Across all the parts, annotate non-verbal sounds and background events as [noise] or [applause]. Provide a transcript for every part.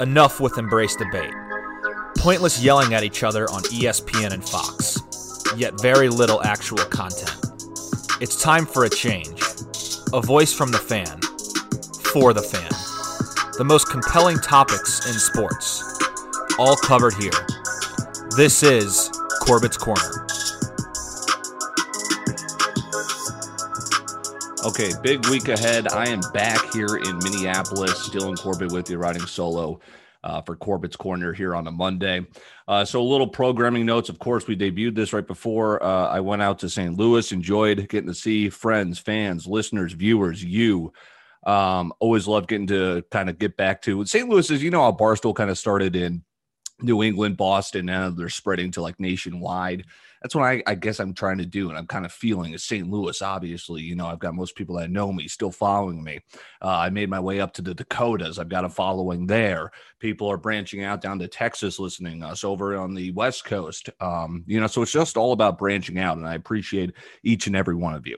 Enough with embrace debate. Pointless yelling at each other on ESPN and Fox, yet very little actual content. It's time for a change. A voice from the fan, for the fan. The most compelling topics in sports, all covered here. This is Corbett's Corner. Okay, big week ahead. I am back here in Minneapolis, still in Corbett with you, riding solo uh, for Corbett's Corner here on a Monday. Uh, so, a little programming notes. Of course, we debuted this right before uh, I went out to St. Louis. Enjoyed getting to see friends, fans, listeners, viewers, you. Um, always love getting to kind of get back to St. Louis. Is you know how Barstool kind of started in New England, Boston. Now they're spreading to like nationwide that's what I, I, guess I'm trying to do. And I'm kind of feeling is St. Louis, obviously, you know, I've got most people that know me still following me. Uh, I made my way up to the Dakotas. I've got a following there. People are branching out down to Texas, listening us over on the West Coast. Um, you know, so it's just all about branching out. And I appreciate each and every one of you.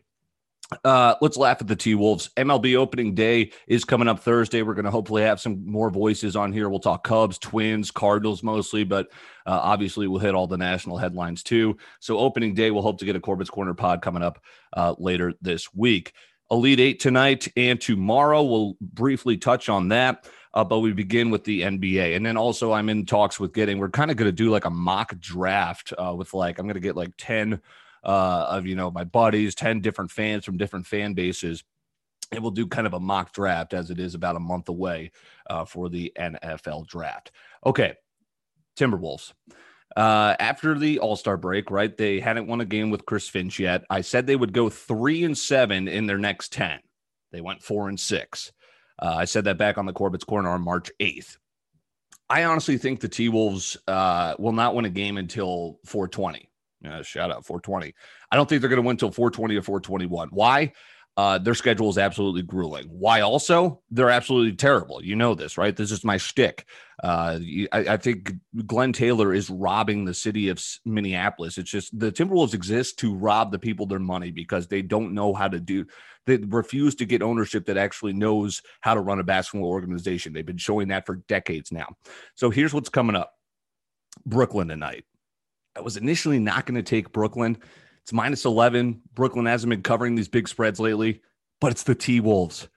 Uh, let's laugh at the T Wolves. MLB opening day is coming up Thursday. We're going to hopefully have some more voices on here. We'll talk Cubs, Twins, Cardinals mostly, but uh, obviously we'll hit all the national headlines too. So opening day, we'll hope to get a Corbett's Corner pod coming up uh, later this week. Elite Eight tonight and tomorrow. We'll briefly touch on that. Uh, but we begin with the NBA. And then also, I'm in talks with getting, we're kind of going to do like a mock draft uh, with like, I'm going to get like 10 uh, of you know my buddies, ten different fans from different fan bases. And we'll do kind of a mock draft as it is about a month away uh, for the NFL draft. Okay, Timberwolves. Uh, after the All Star break, right? They hadn't won a game with Chris Finch yet. I said they would go three and seven in their next 10. They went four and six. Uh, I said that back on the Corbett's Corner on March 8th. I honestly think the T Wolves uh, will not win a game until 420. Uh, shout out 420. I don't think they're going to win until 420 or 421. Why? Uh, their schedule is absolutely grueling. Why also? They're absolutely terrible. You know this, right? This is my shtick. Uh, I, I, think Glen Taylor is robbing the city of Minneapolis. It's just the Timberwolves exist to rob the people their money because they don't know how to do. They refuse to get ownership that actually knows how to run a basketball organization. They've been showing that for decades now. So here's what's coming up: Brooklyn tonight. I was initially not going to take Brooklyn. It's minus 11. Brooklyn hasn't been covering these big spreads lately, but it's the T Wolves.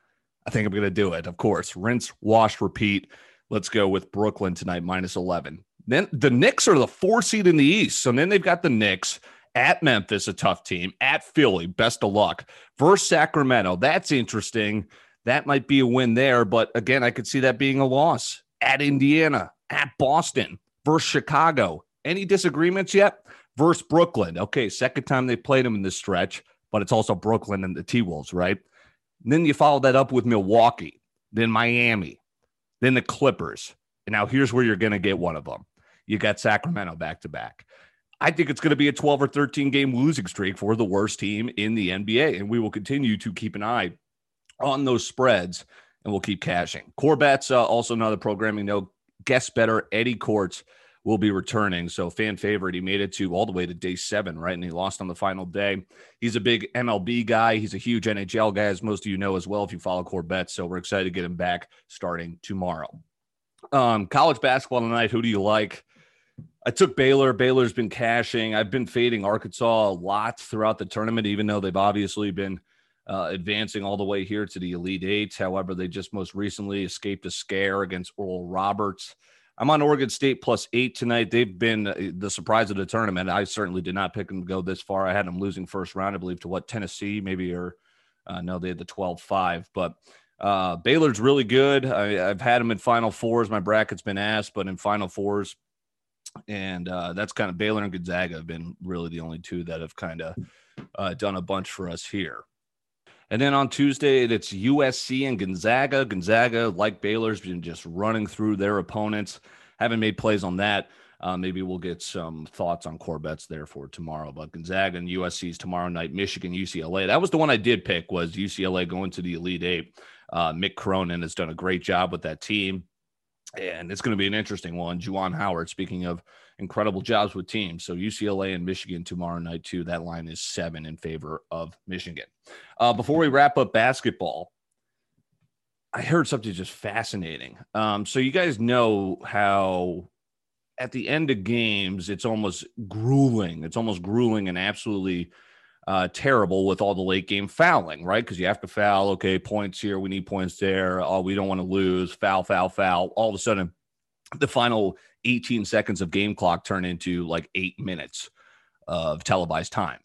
I think I'm going to do it. Of course, rinse, wash, repeat. Let's go with Brooklyn tonight, minus 11. Then the Knicks are the four seed in the East. So then they've got the Knicks at Memphis, a tough team, at Philly, best of luck, versus Sacramento. That's interesting. That might be a win there. But again, I could see that being a loss at Indiana, at Boston, versus Chicago, any disagreements yet? Versus Brooklyn. Okay, second time they played them in this stretch, but it's also Brooklyn and the T Wolves, right? And then you follow that up with Milwaukee, then Miami, then the Clippers. And now here's where you're going to get one of them. You got Sacramento back to back. I think it's going to be a 12 or 13 game losing streak for the worst team in the NBA. And we will continue to keep an eye on those spreads and we'll keep cashing. Corbett's uh, also another programming note. Guess better Eddie Courts will be returning. So fan favorite, he made it to all the way to day seven, right? And he lost on the final day. He's a big MLB guy. He's a huge NHL guy, as most of you know as well if you follow Corbett. So we're excited to get him back starting tomorrow. Um, college basketball tonight. Who do you like? I took Baylor. Baylor's been cashing. I've been fading Arkansas a lot throughout the tournament, even though they've obviously been uh, advancing all the way here to the Elite Eight. However, they just most recently escaped a scare against Oral Roberts. I'm on Oregon State plus eight tonight. They've been uh, the surprise of the tournament. I certainly did not pick them to go this far. I had them losing first round, I believe, to what Tennessee, maybe, or uh, no, they had the 12 5. But uh, Baylor's really good. I, have had them in Final Fours. My bracket's been asked, but in Final Fours. And uh, that's kind of Baylor and Gonzaga have been really the only two that have kind of uh, done a bunch for us here. And then on Tuesday, it's USC and Gonzaga. Gonzaga, like Baylor's, been just running through their opponents. Haven't made plays on that. Uh, maybe we'll get some thoughts on Corbett's there for tomorrow. But Gonzaga and USC's tomorrow night. Michigan, UCLA. That was the one I did pick. Was UCLA going to the Elite Eight? Uh, Mick Cronin has done a great job with that team, and it's going to be an interesting one. Juwan Howard, speaking of incredible jobs with teams. So UCLA and Michigan tomorrow night, too. That line is seven in favor of Michigan. Uh, before we wrap up basketball, I heard something just fascinating. Um, so you guys know how at the end of games, it's almost grueling. It's almost grueling and absolutely uh, terrible with all the late game fouling, right? Because you have to foul. Okay, points here. We need points there. Oh, we don't want to lose. Foul, foul, foul. All of a sudden, the final 18 seconds of game clock turn into like eight minutes of televised time.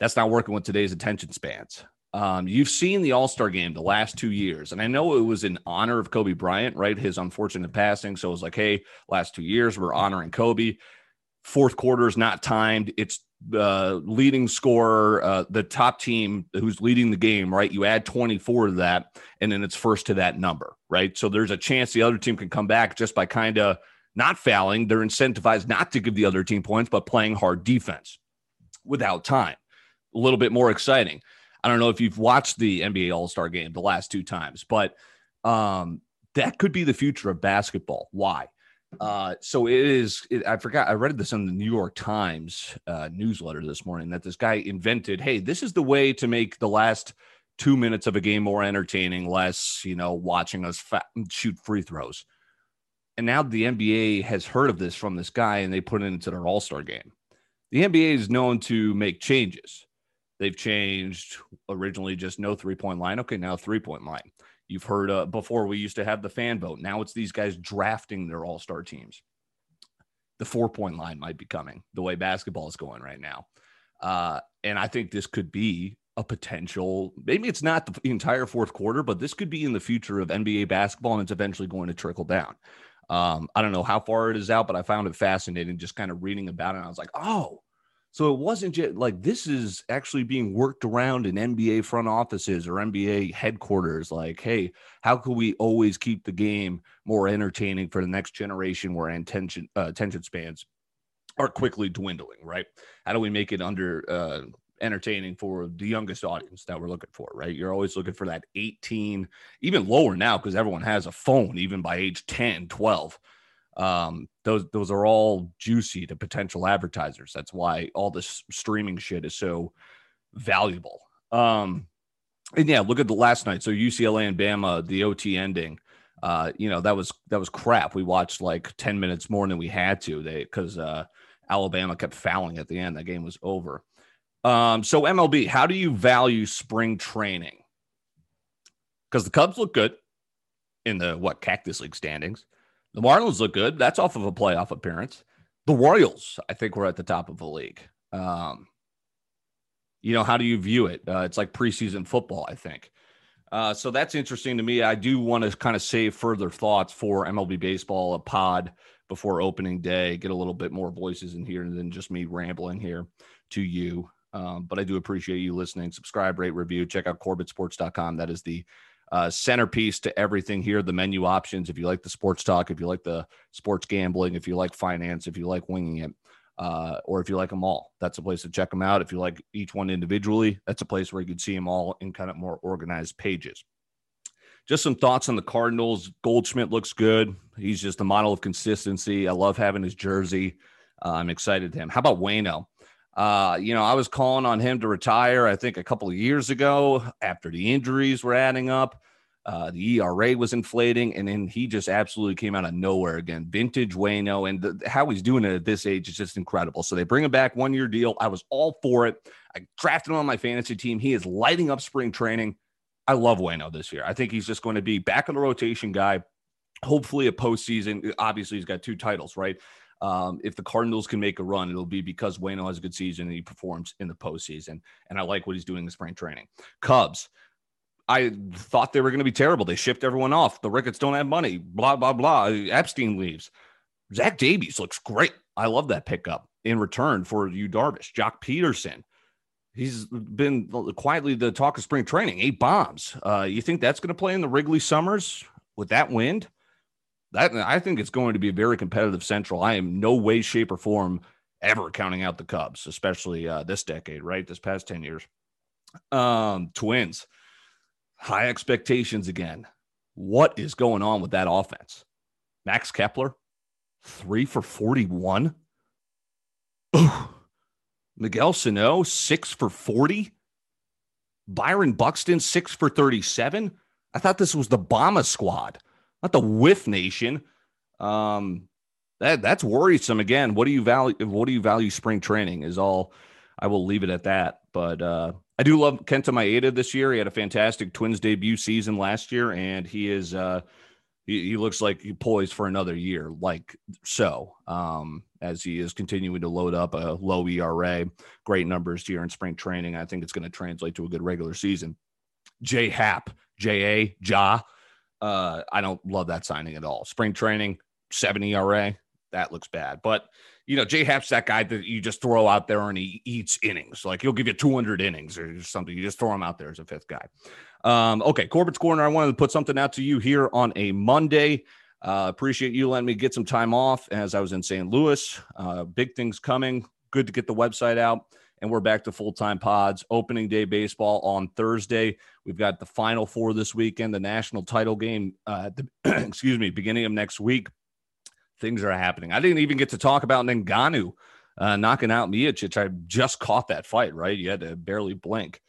That's not working with today's attention spans. Um, you've seen the All Star game the last two years, and I know it was in honor of Kobe Bryant, right? His unfortunate passing. So it was like, hey, last two years we're honoring Kobe. Fourth quarter is not timed. It's uh, leading scorer, uh, the top team who's leading the game, right? You add 24 to that, and then it's first to that number, right? So there's a chance the other team can come back just by kind of not fouling. They're incentivized not to give the other team points, but playing hard defense without time. A little bit more exciting. I don't know if you've watched the NBA All Star game the last two times, but um, that could be the future of basketball. Why? Uh, so it is. It, I forgot. I read this in the New York Times uh, newsletter this morning that this guy invented. Hey, this is the way to make the last two minutes of a game more entertaining, less you know watching us fa- shoot free throws. And now the NBA has heard of this from this guy, and they put it into their All Star game. The NBA is known to make changes. They've changed originally just no three point line. Okay, now three point line. You've heard uh, before we used to have the fan vote. Now it's these guys drafting their all star teams. The four point line might be coming the way basketball is going right now. Uh, and I think this could be a potential, maybe it's not the entire fourth quarter, but this could be in the future of NBA basketball and it's eventually going to trickle down. Um, I don't know how far it is out, but I found it fascinating just kind of reading about it. I was like, oh, so it wasn't just like this is actually being worked around in NBA front offices or NBA headquarters. Like, hey, how can we always keep the game more entertaining for the next generation where attention uh, attention spans are quickly dwindling? Right? How do we make it under uh, entertaining for the youngest audience that we're looking for? Right? You're always looking for that 18, even lower now because everyone has a phone, even by age 10, 12 um, those those are all juicy to potential advertisers. That's why all this streaming shit is so valuable. Um, and yeah, look at the last night. So UCLA and Bama, the OT ending. Uh, you know that was that was crap. We watched like ten minutes more than we had to. They because uh, Alabama kept fouling at the end. That game was over. Um, so MLB, how do you value spring training? Because the Cubs look good in the what Cactus League standings. The Marlins look good. That's off of a playoff appearance. The Royals, I think, we're at the top of the league. Um, you know, how do you view it? Uh, it's like preseason football, I think. Uh, so that's interesting to me. I do want to kind of save further thoughts for MLB baseball, a pod before opening day, get a little bit more voices in here than just me rambling here to you. Um, but I do appreciate you listening. Subscribe, rate, review. Check out CorbettSports.com. That is the uh, centerpiece to everything here. The menu options, if you like the sports talk, if you like the sports gambling, if you like finance, if you like winging it, uh, or if you like them all, that's a place to check them out. If you like each one individually, that's a place where you can see them all in kind of more organized pages. Just some thoughts on the Cardinals. Goldschmidt looks good. He's just a model of consistency. I love having his jersey. Uh, I'm excited to him. How about Wayno? Uh, you know, I was calling on him to retire, I think a couple of years ago after the injuries were adding up. Uh, the ERA was inflating, and then he just absolutely came out of nowhere again. Vintage Wayno, and the, how he's doing it at this age is just incredible. So they bring him back one year deal. I was all for it. I drafted him on my fantasy team. He is lighting up spring training. I love Wayno this year. I think he's just going to be back in the rotation guy. Hopefully, a postseason. Obviously, he's got two titles, right? Um, if the Cardinals can make a run, it'll be because Wayno has a good season and he performs in the postseason. And I like what he's doing in spring training. Cubs. I thought they were going to be terrible. They shipped everyone off. The Ricketts don't have money. Blah blah blah. Epstein leaves. Zach Davies looks great. I love that pickup in return for Yu Darvish. Joc Pederson. He's been quietly the talk of spring training. Eight bombs. Uh, you think that's going to play in the Wrigley Summers with that wind? That I think it's going to be a very competitive Central. I am no way, shape, or form ever counting out the Cubs, especially uh, this decade, right? This past 10 years. Um, twins, high expectations again. What is going on with that offense? Max Kepler, three for 41. Ooh. Miguel Sano, six for 40. Byron Buxton, six for 37. I thought this was the Bomber squad, not the Whiff Nation. Um, that that's worrisome. Again, what do you value? What do you value spring training? Is all. I will leave it at that. But uh, I do love Kenta Maeda this year. He had a fantastic Twins debut season last year, and he is uh, he, he looks like he poised for another year, like so. Um, as he is continuing to load up a low ERA, great numbers here in spring training. I think it's going to translate to a good regular season. J Happ, J A Ja. Uh, I don't love that signing at all. Spring training, seven ERA, that looks bad. But you know, J Happ's that guy that you just throw out there and he eats innings. Like he'll give you 200 innings or something. You just throw him out there as a fifth guy. Um, okay, Corbett's Corner. I wanted to put something out to you here on a Monday. Uh, appreciate you letting me get some time off as I was in St. Louis. Uh, big things coming. Good to get the website out. And we're back to full time pods. Opening day baseball on Thursday. We've got the final four this weekend, the national title game, uh, the, [clears throat] excuse me, beginning of next week things are happening. I didn't even get to talk about Ngannou uh, knocking out Miocic. I just caught that fight, right? You had to barely blink.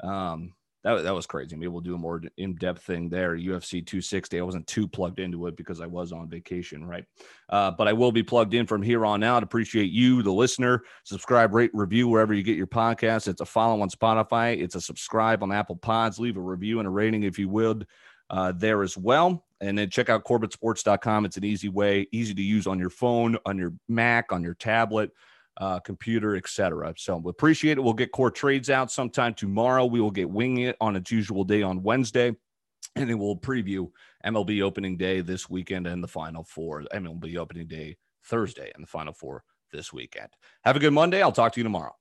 Um, that, that was crazy. Maybe we'll do a more in depth thing there. UFC 260. I wasn't too plugged into it because I was on vacation, right? Uh, but I will be plugged in from here on out. Appreciate you, the listener. Subscribe, rate, review wherever you get your podcast. It's a follow on Spotify. It's a subscribe on Apple Pods. Leave a review and a rating if you would uh, there as well. And then check out CorbettSports.com. It's an easy way, easy to use on your phone, on your Mac, on your tablet, uh, computer, etc. So we appreciate it. We'll get core trades out sometime tomorrow. We will get winging it on its usual day on Wednesday. And then we'll preview MLB opening day this weekend and the final four. MLB opening day Thursday and the final four this weekend. Have a good Monday. I'll talk to you tomorrow.